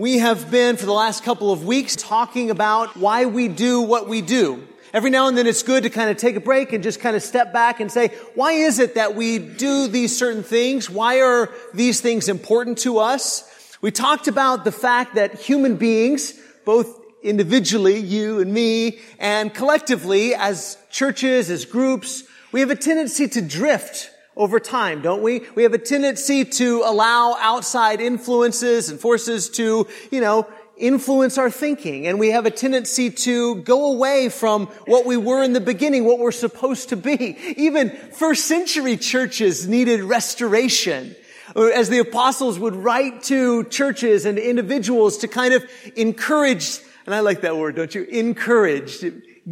We have been for the last couple of weeks talking about why we do what we do. Every now and then it's good to kind of take a break and just kind of step back and say, why is it that we do these certain things? Why are these things important to us? We talked about the fact that human beings, both individually, you and me, and collectively as churches, as groups, we have a tendency to drift over time, don't we? We have a tendency to allow outside influences and forces to, you know, influence our thinking. And we have a tendency to go away from what we were in the beginning, what we're supposed to be. Even first century churches needed restoration. As the apostles would write to churches and individuals to kind of encourage, and I like that word, don't you? Encourage,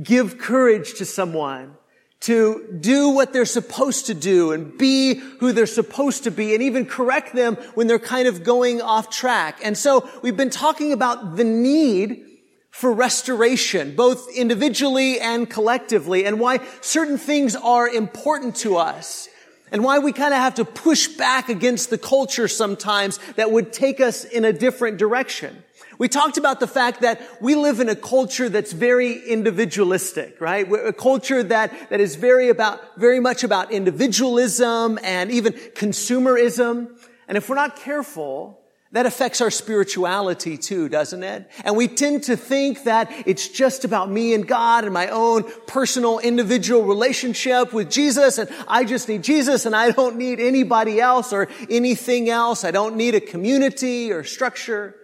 give courage to someone to do what they're supposed to do and be who they're supposed to be and even correct them when they're kind of going off track. And so we've been talking about the need for restoration, both individually and collectively, and why certain things are important to us. And why we kind of have to push back against the culture sometimes that would take us in a different direction. We talked about the fact that we live in a culture that's very individualistic, right? A culture that, that is very about, very much about individualism and even consumerism. And if we're not careful, that affects our spirituality too, doesn't it? And we tend to think that it's just about me and God and my own personal individual relationship with Jesus and I just need Jesus and I don't need anybody else or anything else. I don't need a community or structure.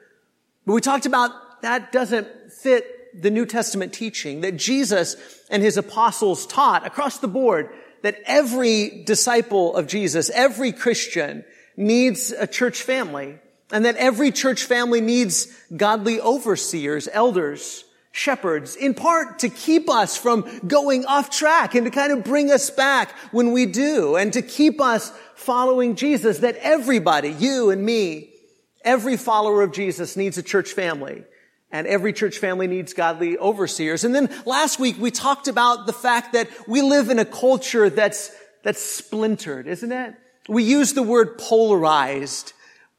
But we talked about that doesn't fit the New Testament teaching that Jesus and his apostles taught across the board that every disciple of Jesus, every Christian needs a church family and that every church family needs godly overseers, elders, shepherds, in part to keep us from going off track and to kind of bring us back when we do and to keep us following Jesus, that everybody, you and me, Every follower of Jesus needs a church family. And every church family needs godly overseers. And then last week we talked about the fact that we live in a culture that's, that's splintered, isn't it? We use the word polarized.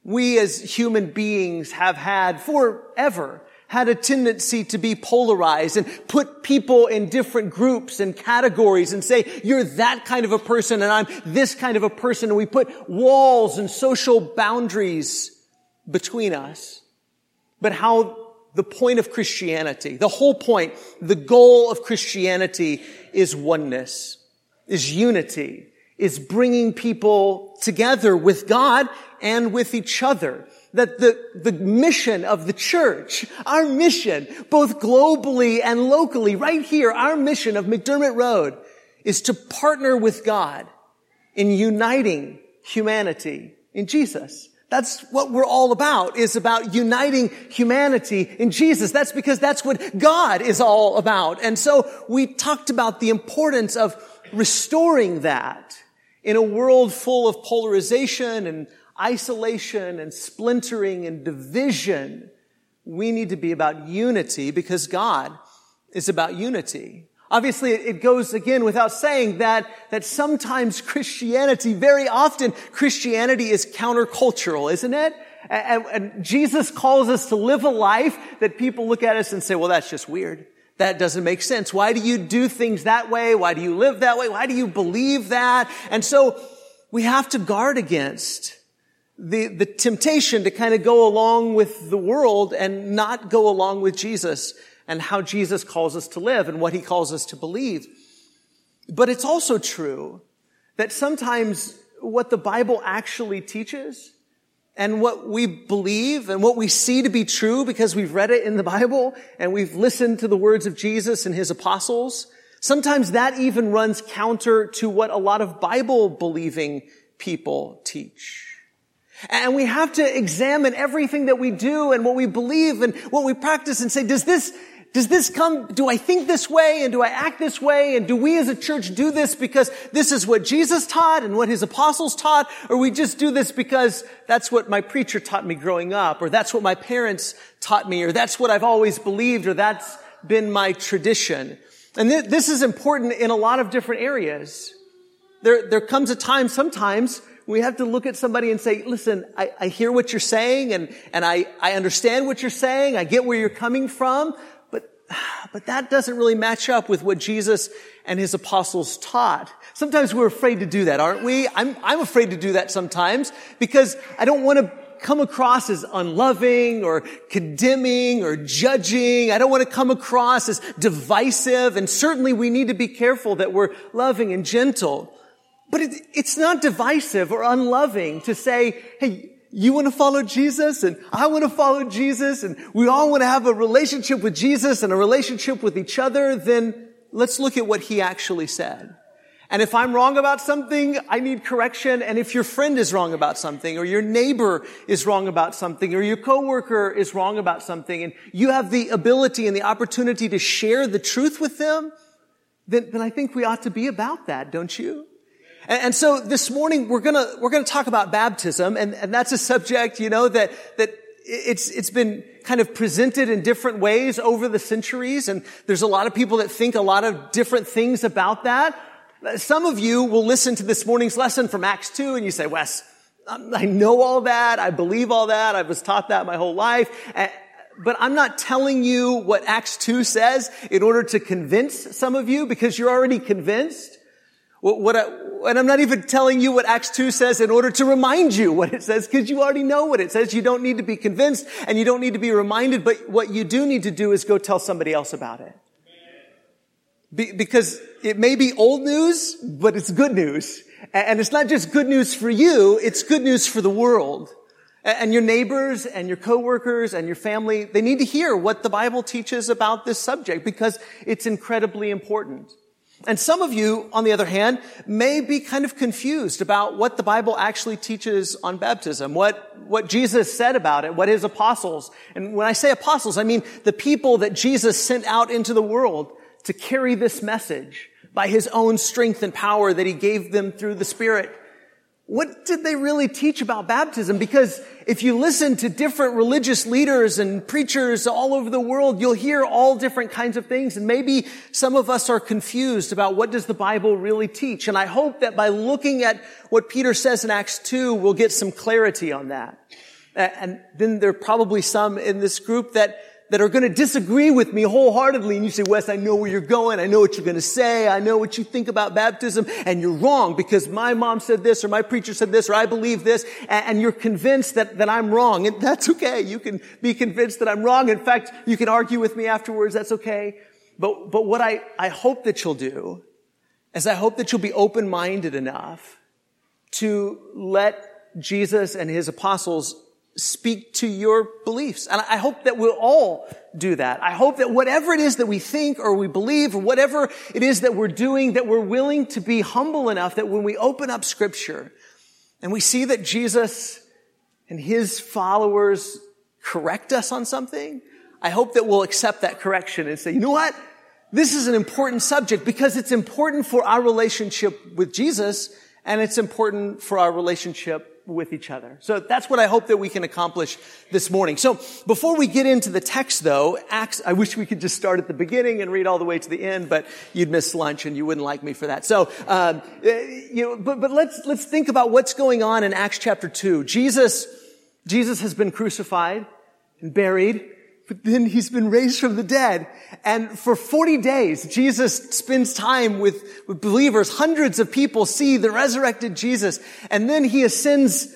We as human beings have had forever had a tendency to be polarized and put people in different groups and categories and say, you're that kind of a person and I'm this kind of a person. And we put walls and social boundaries between us, but how the point of Christianity, the whole point, the goal of Christianity is oneness, is unity, is bringing people together with God and with each other. That the, the mission of the church, our mission, both globally and locally, right here, our mission of McDermott Road is to partner with God in uniting humanity in Jesus. That's what we're all about, is about uniting humanity in Jesus. That's because that's what God is all about. And so we talked about the importance of restoring that in a world full of polarization and isolation and splintering and division. We need to be about unity because God is about unity. Obviously, it goes again without saying that, that sometimes Christianity, very often Christianity is countercultural, isn't it? And, and, Jesus calls us to live a life that people look at us and say, well, that's just weird. That doesn't make sense. Why do you do things that way? Why do you live that way? Why do you believe that? And so we have to guard against the, the temptation to kind of go along with the world and not go along with Jesus and how Jesus calls us to live and what he calls us to believe. But it's also true that sometimes what the Bible actually teaches and what we believe and what we see to be true because we've read it in the Bible and we've listened to the words of Jesus and his apostles, sometimes that even runs counter to what a lot of Bible believing people teach. And we have to examine everything that we do and what we believe and what we practice and say, does this, does this come, do I think this way and do I act this way? And do we as a church do this because this is what Jesus taught and what his apostles taught? Or we just do this because that's what my preacher taught me growing up, or that's what my parents taught me, or that's what I've always believed, or that's been my tradition. And th- this is important in a lot of different areas. There, there comes a time sometimes we have to look at somebody and say, listen, I, I hear what you're saying and, and I, I understand what you're saying. I get where you're coming from, but, that doesn't really match up with what Jesus and his apostles taught. Sometimes we're afraid to do that, aren't we? I'm, I'm afraid to do that sometimes because I don't want to come across as unloving or condemning or judging. I don't want to come across as divisive. And certainly we need to be careful that we're loving and gentle. But it, it's not divisive or unloving to say, hey, you want to follow Jesus and I want to follow Jesus and we all want to have a relationship with Jesus and a relationship with each other, then let's look at what he actually said. And if I'm wrong about something, I need correction. And if your friend is wrong about something, or your neighbor is wrong about something, or your coworker is wrong about something, and you have the ability and the opportunity to share the truth with them, then, then I think we ought to be about that, don't you? And, so this morning we're gonna, we're gonna talk about baptism, and, and that's a subject, you know, that, that it's, it's been kind of presented in different ways over the centuries, and there's a lot of people that think a lot of different things about that. Some of you will listen to this morning's lesson from Acts 2 and you say, Wes, um, I know all that. I believe all that. I was taught that my whole life. But I'm not telling you what Acts 2 says in order to convince some of you because you're already convinced. What, what I, and I'm not even telling you what Acts 2 says in order to remind you what it says because you already know what it says. You don't need to be convinced and you don't need to be reminded, but what you do need to do is go tell somebody else about it. Be, because it may be old news, but it's good news. And it's not just good news for you, it's good news for the world. And your neighbors and your coworkers and your family, they need to hear what the Bible teaches about this subject because it's incredibly important. And some of you, on the other hand, may be kind of confused about what the Bible actually teaches on baptism, what, what Jesus said about it, what his apostles, and when I say apostles, I mean the people that Jesus sent out into the world to carry this message by his own strength and power that he gave them through the Spirit. What did they really teach about baptism? Because if you listen to different religious leaders and preachers all over the world, you'll hear all different kinds of things. And maybe some of us are confused about what does the Bible really teach. And I hope that by looking at what Peter says in Acts 2, we'll get some clarity on that. And then there are probably some in this group that that are going to disagree with me wholeheartedly. And you say, Wes, I know where you're going. I know what you're going to say. I know what you think about baptism. And you're wrong because my mom said this or my preacher said this or I believe this. And you're convinced that, that I'm wrong. And that's okay. You can be convinced that I'm wrong. In fact, you can argue with me afterwards. That's okay. But, but what I, I hope that you'll do is I hope that you'll be open-minded enough to let Jesus and his apostles speak to your beliefs. And I hope that we'll all do that. I hope that whatever it is that we think or we believe or whatever it is that we're doing, that we're willing to be humble enough that when we open up scripture and we see that Jesus and his followers correct us on something, I hope that we'll accept that correction and say, you know what? This is an important subject because it's important for our relationship with Jesus and it's important for our relationship with each other. So that's what I hope that we can accomplish this morning. So before we get into the text though, Acts, I wish we could just start at the beginning and read all the way to the end, but you'd miss lunch and you wouldn't like me for that. So, um, eh, you know, but, but let's, let's think about what's going on in Acts chapter 2. Jesus, Jesus has been crucified and buried but then he's been raised from the dead. And for 40 days, Jesus spends time with, with believers. Hundreds of people see the resurrected Jesus. And then he ascends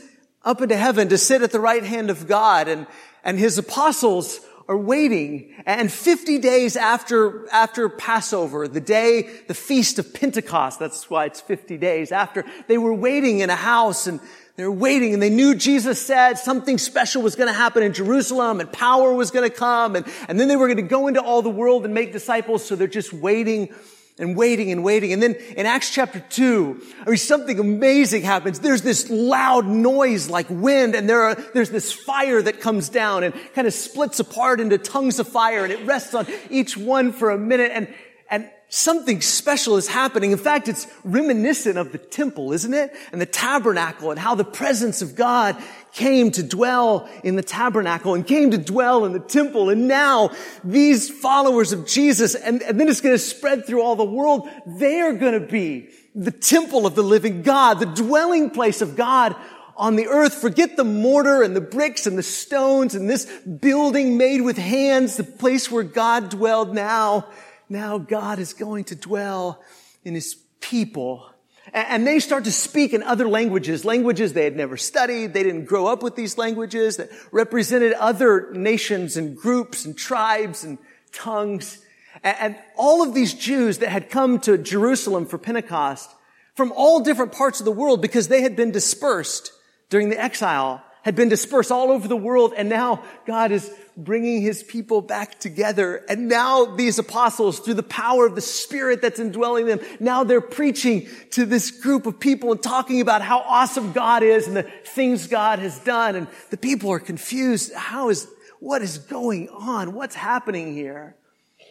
up into heaven to sit at the right hand of God. And, and his apostles are waiting. And 50 days after, after Passover, the day, the feast of Pentecost, that's why it's 50 days after, they were waiting in a house and they were waiting and they knew Jesus said something special was going to happen in Jerusalem and power was going to come and, and then they were going to go into all the world and make disciples. So they're just waiting and waiting and waiting. And then in Acts chapter 2, I mean, something amazing happens. There's this loud noise like wind and there are, there's this fire that comes down and kind of splits apart into tongues of fire and it rests on each one for a minute. And, and something special is happening. In fact, it's reminiscent of the temple, isn't it? And the tabernacle and how the presence of God came to dwell in the tabernacle and came to dwell in the temple. And now these followers of Jesus, and, and then it's going to spread through all the world, they are going to be the temple of the living God, the dwelling place of God on the earth. Forget the mortar and the bricks and the stones and this building made with hands, the place where God dwelled now. Now God is going to dwell in his people. And they start to speak in other languages, languages they had never studied. They didn't grow up with these languages that represented other nations and groups and tribes and tongues. And all of these Jews that had come to Jerusalem for Pentecost from all different parts of the world because they had been dispersed during the exile, had been dispersed all over the world. And now God is bringing his people back together. And now these apostles, through the power of the Spirit that's indwelling them, now they're preaching to this group of people and talking about how awesome God is and the things God has done. And the people are confused. How is, what is going on? What's happening here?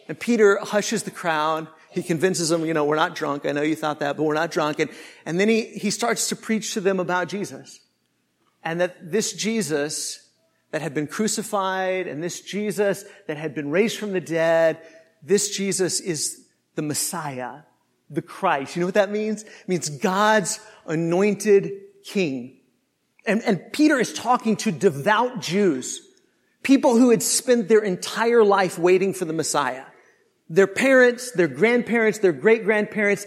And Peter hushes the crowd. He convinces them, you know, we're not drunk. I know you thought that, but we're not drunk. And, and then he, he starts to preach to them about Jesus. And that this Jesus that had been crucified and this Jesus that had been raised from the dead, this Jesus is the Messiah, the Christ. You know what that means? It means God's anointed king. And, and Peter is talking to devout Jews, people who had spent their entire life waiting for the Messiah. Their parents, their grandparents, their great grandparents,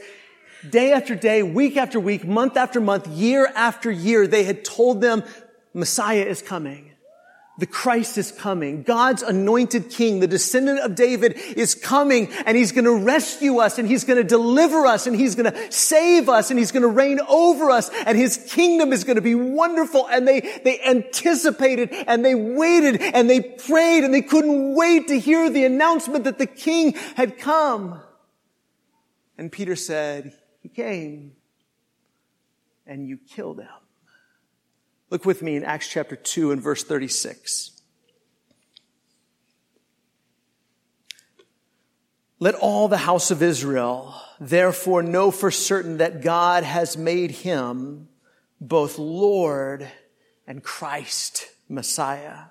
day after day, week after week, month after month, year after year, they had told them Messiah is coming. The Christ is coming. God's anointed king, the descendant of David is coming and he's going to rescue us and he's going to deliver us and he's going to save us and he's going to reign over us and his kingdom is going to be wonderful. And they, they anticipated and they waited and they prayed and they couldn't wait to hear the announcement that the king had come. And Peter said, he came and you killed him. Look with me in Acts chapter 2 and verse 36. Let all the house of Israel therefore know for certain that God has made him both Lord and Christ, Messiah.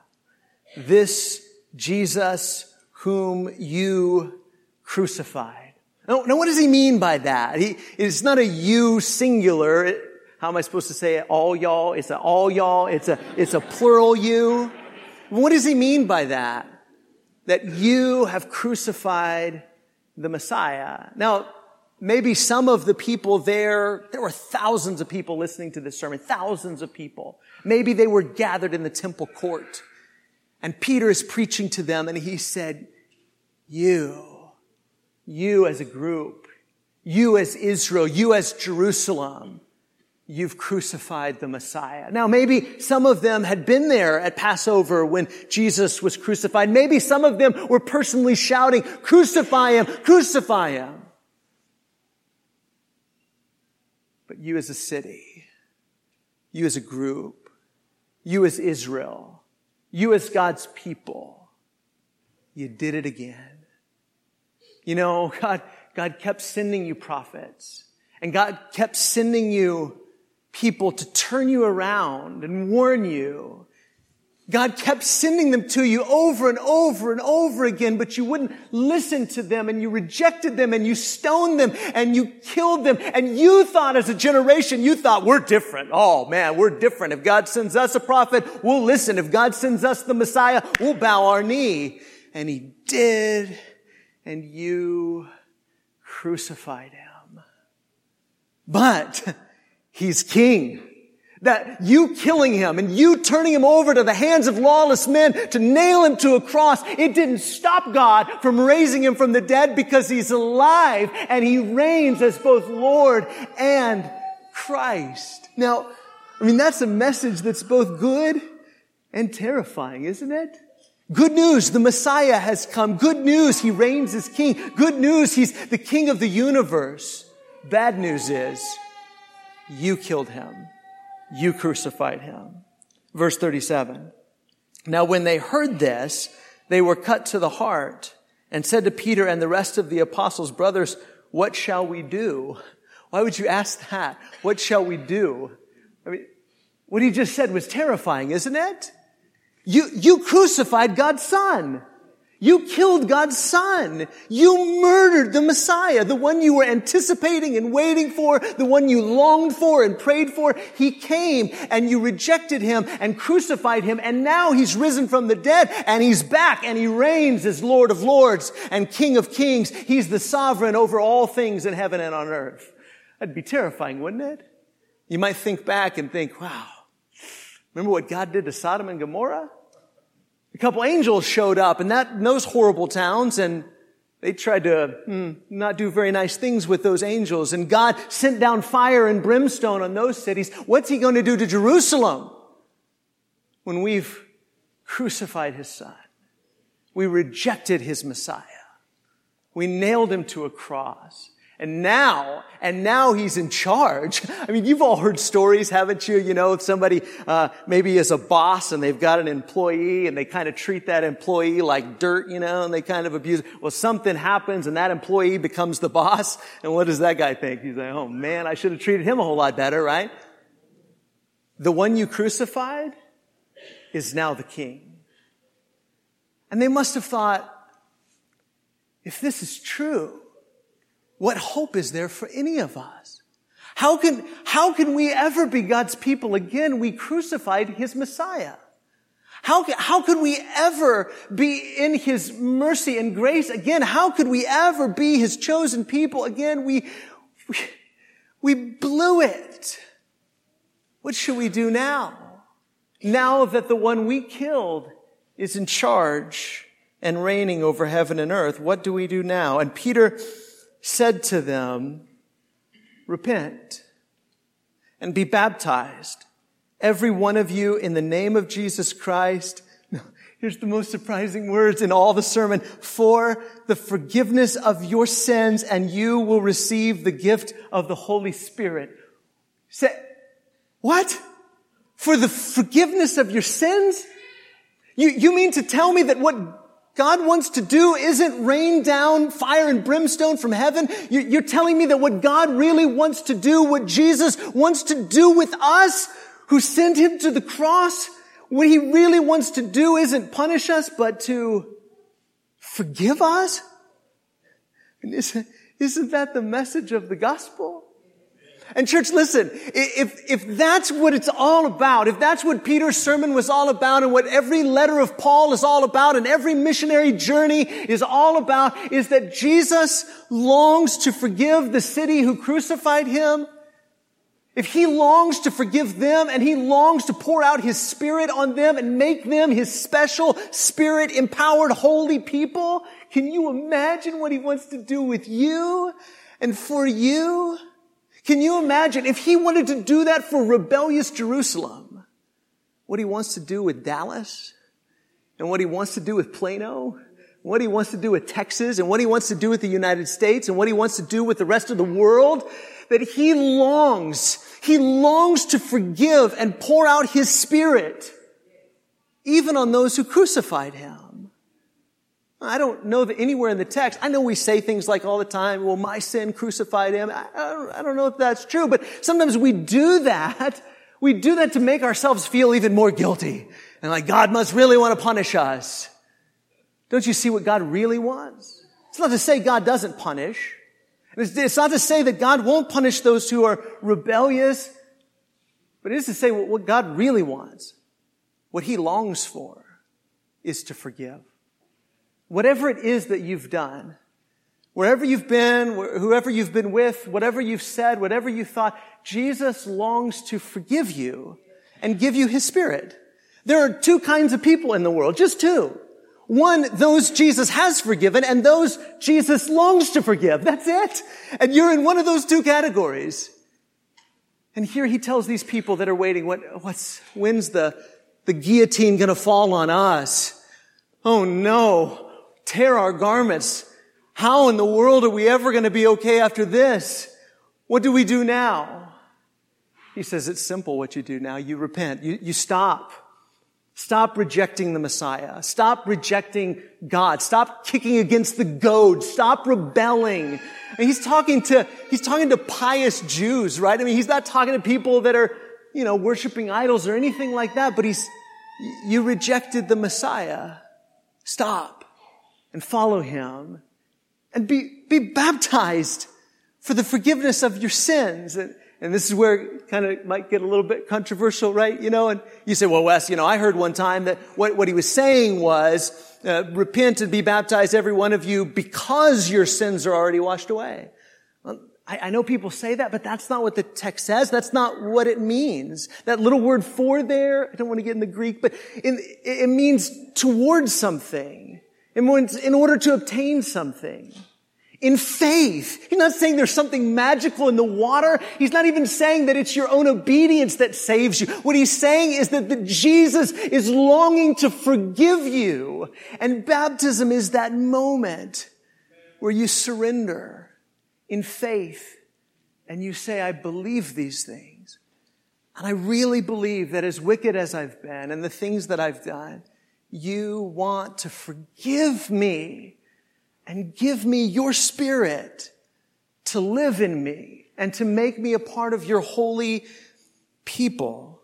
This Jesus whom you crucified. Now, now what does he mean by that? He, it's not a you singular. How am I supposed to say it? All y'all? It's a all y'all. It's a, it's a plural you. What does he mean by that? That you have crucified the Messiah. Now, maybe some of the people there, there were thousands of people listening to this sermon, thousands of people. Maybe they were gathered in the temple court. And Peter is preaching to them and he said, you, you as a group, you as Israel, you as Jerusalem, you've crucified the Messiah. Now, maybe some of them had been there at Passover when Jesus was crucified. Maybe some of them were personally shouting, crucify him, crucify him. But you as a city, you as a group, you as Israel, you as God's people, you did it again. You know, God, God kept sending you prophets and God kept sending you people to turn you around and warn you. God kept sending them to you over and over and over again, but you wouldn't listen to them and you rejected them and you stoned them and you killed them. And you thought as a generation, you thought we're different. Oh man, we're different. If God sends us a prophet, we'll listen. If God sends us the Messiah, we'll bow our knee. And he did. And you crucified him. But He's king. That you killing him and you turning him over to the hands of lawless men to nail him to a cross, it didn't stop God from raising him from the dead because he's alive and he reigns as both Lord and Christ. Now, I mean, that's a message that's both good and terrifying, isn't it? Good news, the Messiah has come. Good news, he reigns as king. Good news, he's the king of the universe. Bad news is, you killed him. You crucified him. Verse 37. Now when they heard this, they were cut to the heart and said to Peter and the rest of the apostles, brothers, what shall we do? Why would you ask that? What shall we do? I mean, what he just said was terrifying, isn't it? You, you crucified God's son. You killed God's son. You murdered the Messiah, the one you were anticipating and waiting for, the one you longed for and prayed for. He came and you rejected him and crucified him and now he's risen from the dead and he's back and he reigns as Lord of lords and King of kings. He's the sovereign over all things in heaven and on earth. That'd be terrifying, wouldn't it? You might think back and think, wow, remember what God did to Sodom and Gomorrah? A couple angels showed up in that, in those horrible towns and they tried to hmm, not do very nice things with those angels. And God sent down fire and brimstone on those cities. What's he going to do to Jerusalem when we've crucified his son? We rejected his Messiah. We nailed him to a cross. And now, and now he's in charge. I mean, you've all heard stories, haven't you? You know, if somebody uh, maybe is a boss and they've got an employee and they kind of treat that employee like dirt, you know, and they kind of abuse. Well, something happens and that employee becomes the boss. And what does that guy think? He's like, oh man, I should have treated him a whole lot better, right? The one you crucified is now the king. And they must have thought, if this is true, what hope is there for any of us? How can, how can we ever be God's people again? We crucified His Messiah. How, how could we ever be in His mercy and grace again? How could we ever be His chosen people again? We, we, we blew it. What should we do now? Now that the one we killed is in charge and reigning over heaven and earth, what do we do now? And Peter said to them, repent and be baptized, every one of you in the name of Jesus Christ. Here's the most surprising words in all the sermon. For the forgiveness of your sins and you will receive the gift of the Holy Spirit. Say, what? For the forgiveness of your sins? You, you mean to tell me that what God wants to do isn't rain down fire and brimstone from heaven. You're telling me that what God really wants to do, what Jesus wants to do with us, who sent him to the cross, what he really wants to do isn't punish us, but to forgive us? Isn't that the message of the gospel? And church, listen, if, if that's what it's all about, if that's what Peter's sermon was all about and what every letter of Paul is all about and every missionary journey is all about is that Jesus longs to forgive the city who crucified him, if he longs to forgive them and he longs to pour out his spirit on them and make them his special spirit empowered holy people, can you imagine what he wants to do with you and for you? Can you imagine if he wanted to do that for rebellious Jerusalem, what he wants to do with Dallas and what he wants to do with Plano, what he wants to do with Texas and what he wants to do with the United States and what he wants to do with the rest of the world, that he longs, he longs to forgive and pour out his spirit even on those who crucified him. I don't know that anywhere in the text, I know we say things like all the time, well, my sin crucified him. I, don't, I don't know if that's true, but sometimes we do that. We do that to make ourselves feel even more guilty. And like, God must really want to punish us. Don't you see what God really wants? It's not to say God doesn't punish. It's not to say that God won't punish those who are rebellious, but it is to say what God really wants, what He longs for, is to forgive whatever it is that you've done, wherever you've been, whoever you've been with, whatever you've said, whatever you thought, Jesus longs to forgive you and give you his spirit. There are two kinds of people in the world, just two. One, those Jesus has forgiven and those Jesus longs to forgive. That's it. And you're in one of those two categories. And here he tells these people that are waiting, what, what's, when's the, the guillotine gonna fall on us? Oh no tear our garments. How in the world are we ever going to be okay after this? What do we do now? He says it's simple what you do now. You repent. You, you stop. Stop rejecting the Messiah. Stop rejecting God. Stop kicking against the goad. Stop rebelling. And he's talking to, he's talking to pious Jews, right? I mean, he's not talking to people that are, you know, worshiping idols or anything like that, but he's, you rejected the Messiah. Stop. And follow him and be, be baptized for the forgiveness of your sins. And, and this is where it kind of might get a little bit controversial, right? You know, and you say, well, Wes, you know, I heard one time that what, what he was saying was, uh, repent and be baptized, every one of you, because your sins are already washed away. Well, I, I know people say that, but that's not what the text says. That's not what it means. That little word for there, I don't want to get in the Greek, but in, it means towards something. In order to obtain something in faith. He's not saying there's something magical in the water. He's not even saying that it's your own obedience that saves you. What he's saying is that the Jesus is longing to forgive you. And baptism is that moment where you surrender in faith and you say, I believe these things. And I really believe that as wicked as I've been and the things that I've done, you want to forgive me and give me your spirit to live in me and to make me a part of your holy people.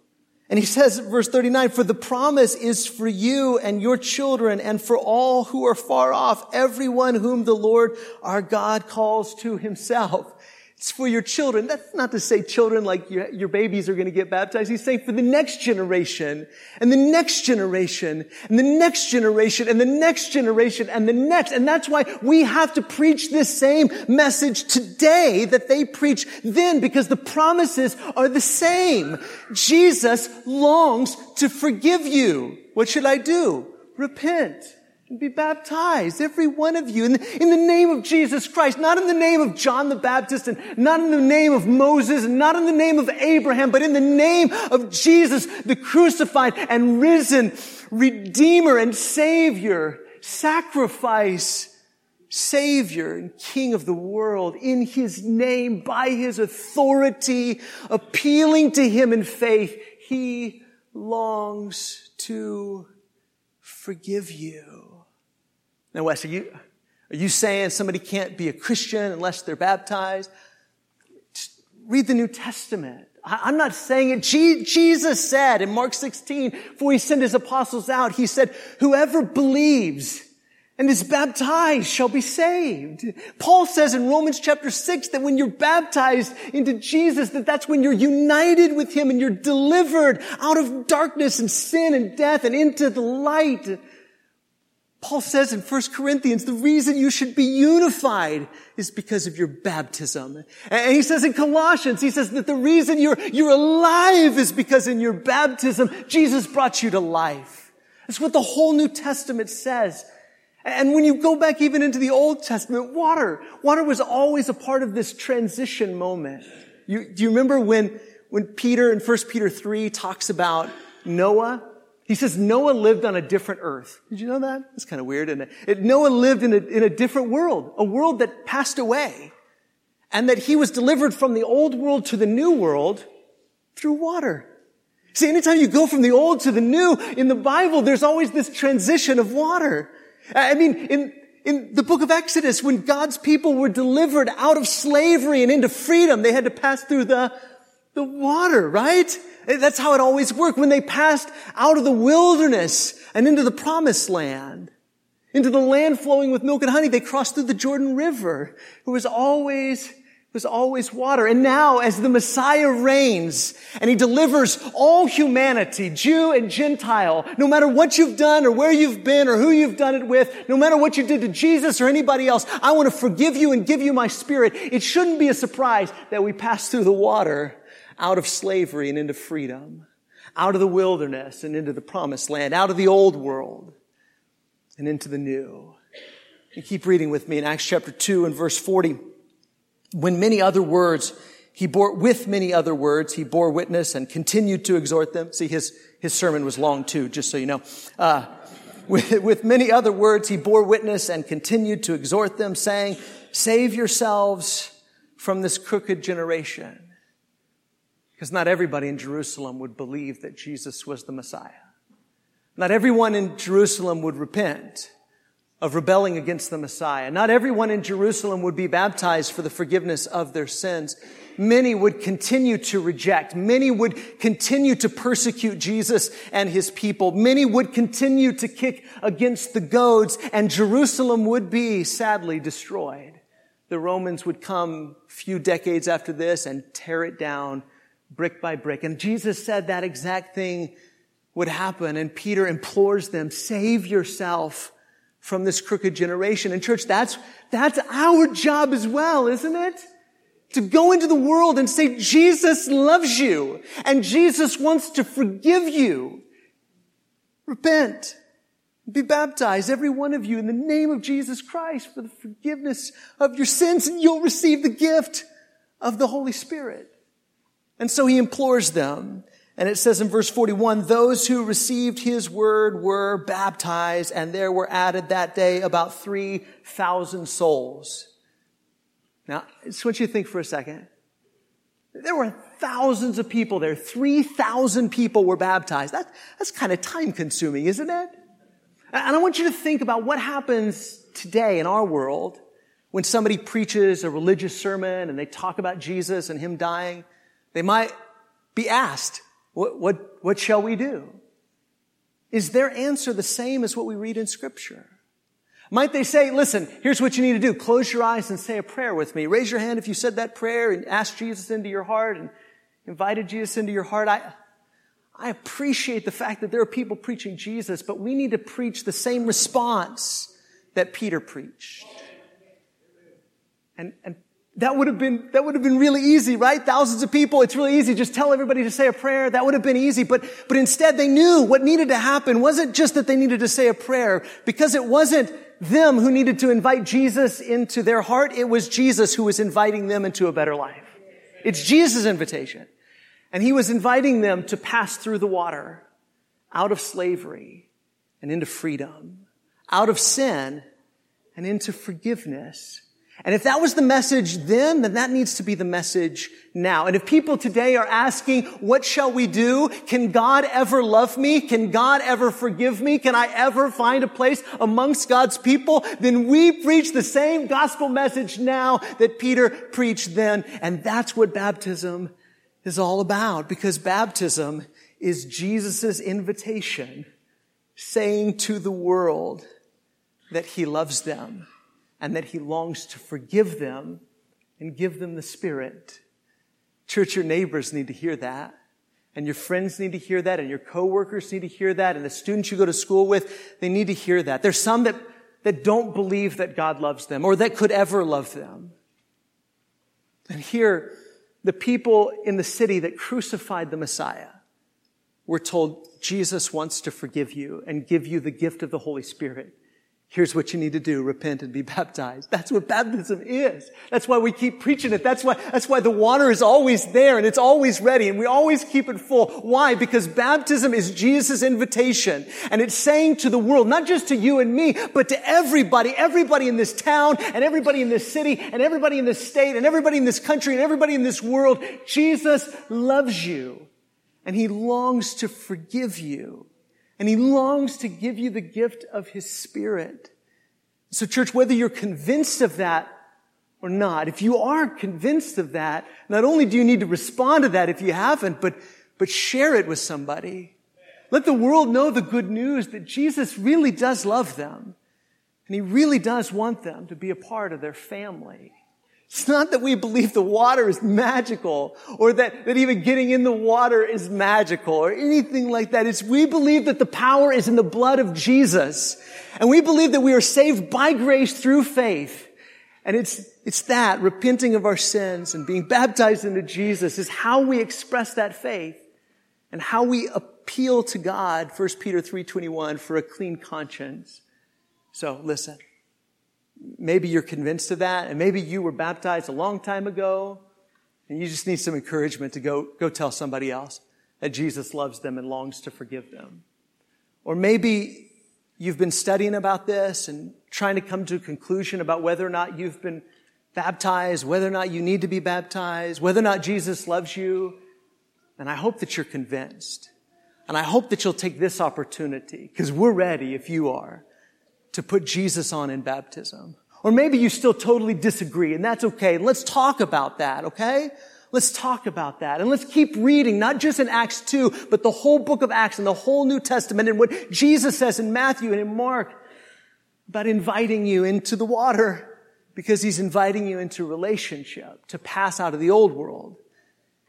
And he says, verse 39, for the promise is for you and your children and for all who are far off, everyone whom the Lord our God calls to himself. It's for your children. That's not to say children like your, your babies are going to get baptized. He's saying for the next generation and the next generation and the next generation and the next generation and the next. And that's why we have to preach this same message today that they preach then because the promises are the same. Jesus longs to forgive you. What should I do? Repent and be baptized, every one of you, in the, in the name of Jesus Christ, not in the name of John the Baptist, and not in the name of Moses, and not in the name of Abraham, but in the name of Jesus, the crucified and risen Redeemer and Savior, sacrifice, Savior and King of the world, in His name, by His authority, appealing to Him in faith, He longs to forgive you. Now, Wes, are you, are you saying somebody can't be a Christian unless they're baptized? Just read the New Testament. I, am not saying it. Jesus said in Mark 16, before he sent his apostles out, he said, whoever believes and is baptized shall be saved. Paul says in Romans chapter 6 that when you're baptized into Jesus, that that's when you're united with him and you're delivered out of darkness and sin and death and into the light. Paul says in 1 Corinthians, the reason you should be unified is because of your baptism. And he says in Colossians, he says that the reason you're, you're alive is because in your baptism, Jesus brought you to life. That's what the whole New Testament says. And when you go back even into the Old Testament, water, water was always a part of this transition moment. You, do you remember when, when Peter in 1 Peter 3 talks about Noah he says Noah lived on a different earth. Did you know that? It's kind of weird. And Noah lived in a, in a different world, a world that passed away. And that he was delivered from the old world to the new world through water. See, anytime you go from the old to the new in the Bible, there's always this transition of water. I mean, in, in the book of Exodus, when God's people were delivered out of slavery and into freedom, they had to pass through the, the water, right? That's how it always worked. When they passed out of the wilderness and into the promised land, into the land flowing with milk and honey, they crossed through the Jordan River. It was always, it was always water. And now, as the Messiah reigns and he delivers all humanity, Jew and Gentile, no matter what you've done or where you've been or who you've done it with, no matter what you did to Jesus or anybody else, I want to forgive you and give you my spirit. It shouldn't be a surprise that we pass through the water out of slavery and into freedom, out of the wilderness and into the promised land, out of the old world and into the new. You keep reading with me in Acts chapter 2 and verse 40. When many other words, he bore, with many other words, he bore witness and continued to exhort them. See, his, his sermon was long too, just so you know. Uh, with, with many other words, he bore witness and continued to exhort them, saying, Save yourselves from this crooked generation. Because not everybody in Jerusalem would believe that Jesus was the Messiah. Not everyone in Jerusalem would repent of rebelling against the Messiah. Not everyone in Jerusalem would be baptized for the forgiveness of their sins. many would continue to reject. Many would continue to persecute Jesus and his people. Many would continue to kick against the goads and Jerusalem would be sadly destroyed. The Romans would come few decades after this and tear it down brick by brick. And Jesus said that exact thing would happen. And Peter implores them, save yourself from this crooked generation. And church, that's, that's our job as well, isn't it? To go into the world and say, Jesus loves you and Jesus wants to forgive you. Repent. Be baptized, every one of you, in the name of Jesus Christ for the forgiveness of your sins, and you'll receive the gift of the Holy Spirit. And so he implores them. And it says in verse 41, those who received his word were baptized, and there were added that day about 3,000 souls. Now, I just want you to think for a second. There were thousands of people there. 3,000 people were baptized. That, that's kind of time consuming, isn't it? And I want you to think about what happens today in our world when somebody preaches a religious sermon and they talk about Jesus and Him dying. They might be asked, what, what, what shall we do? Is their answer the same as what we read in Scripture? Might they say, listen, here's what you need to do. Close your eyes and say a prayer with me. Raise your hand if you said that prayer and asked Jesus into your heart and invited Jesus into your heart. I, I appreciate the fact that there are people preaching Jesus, but we need to preach the same response that Peter preached. And, and that would have been, that would have been really easy, right? Thousands of people. It's really easy. Just tell everybody to say a prayer. That would have been easy. But, but instead they knew what needed to happen wasn't just that they needed to say a prayer because it wasn't them who needed to invite Jesus into their heart. It was Jesus who was inviting them into a better life. It's Jesus' invitation. And he was inviting them to pass through the water out of slavery and into freedom, out of sin and into forgiveness. And if that was the message then, then that needs to be the message now. And if people today are asking, what shall we do? Can God ever love me? Can God ever forgive me? Can I ever find a place amongst God's people? Then we preach the same gospel message now that Peter preached then. And that's what baptism is all about because baptism is Jesus' invitation saying to the world that he loves them and that he longs to forgive them and give them the Spirit. Church, your neighbors need to hear that. And your friends need to hear that, and your coworkers need to hear that, and the students you go to school with, they need to hear that. There's some that, that don't believe that God loves them or that could ever love them. And here, the people in the city that crucified the Messiah were told, Jesus wants to forgive you and give you the gift of the Holy Spirit. Here's what you need to do. Repent and be baptized. That's what baptism is. That's why we keep preaching it. That's why, that's why the water is always there and it's always ready and we always keep it full. Why? Because baptism is Jesus' invitation and it's saying to the world, not just to you and me, but to everybody, everybody in this town and everybody in this city and everybody in this state and everybody in this country and everybody in this world, Jesus loves you and he longs to forgive you. And he longs to give you the gift of his spirit. So church, whether you're convinced of that or not, if you are convinced of that, not only do you need to respond to that if you haven't, but, but share it with somebody. Let the world know the good news that Jesus really does love them. And he really does want them to be a part of their family. It's not that we believe the water is magical or that, that even getting in the water is magical or anything like that. It's we believe that the power is in the blood of Jesus. And we believe that we are saved by grace through faith. And it's, it's that, repenting of our sins and being baptized into Jesus is how we express that faith and how we appeal to God, 1 Peter 3.21, for a clean conscience. So listen maybe you're convinced of that, and maybe you were baptized a long time ago, and you just need some encouragement to go, go tell somebody else that Jesus loves them and longs to forgive them. Or maybe you've been studying about this and trying to come to a conclusion about whether or not you've been baptized, whether or not you need to be baptized, whether or not Jesus loves you. And I hope that you're convinced. And I hope that you'll take this opportunity, because we're ready if you are, to put Jesus on in baptism. Or maybe you still totally disagree, and that's okay. Let's talk about that, okay? Let's talk about that. And let's keep reading, not just in Acts 2, but the whole book of Acts and the whole New Testament and what Jesus says in Matthew and in Mark about inviting you into the water because he's inviting you into relationship to pass out of the old world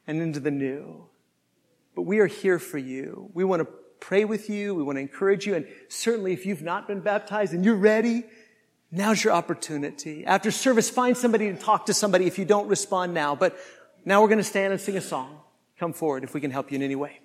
and into the new. But we are here for you. We want to pray with you. We want to encourage you. And certainly if you've not been baptized and you're ready, now's your opportunity. After service, find somebody to talk to somebody if you don't respond now. But now we're going to stand and sing a song. Come forward if we can help you in any way.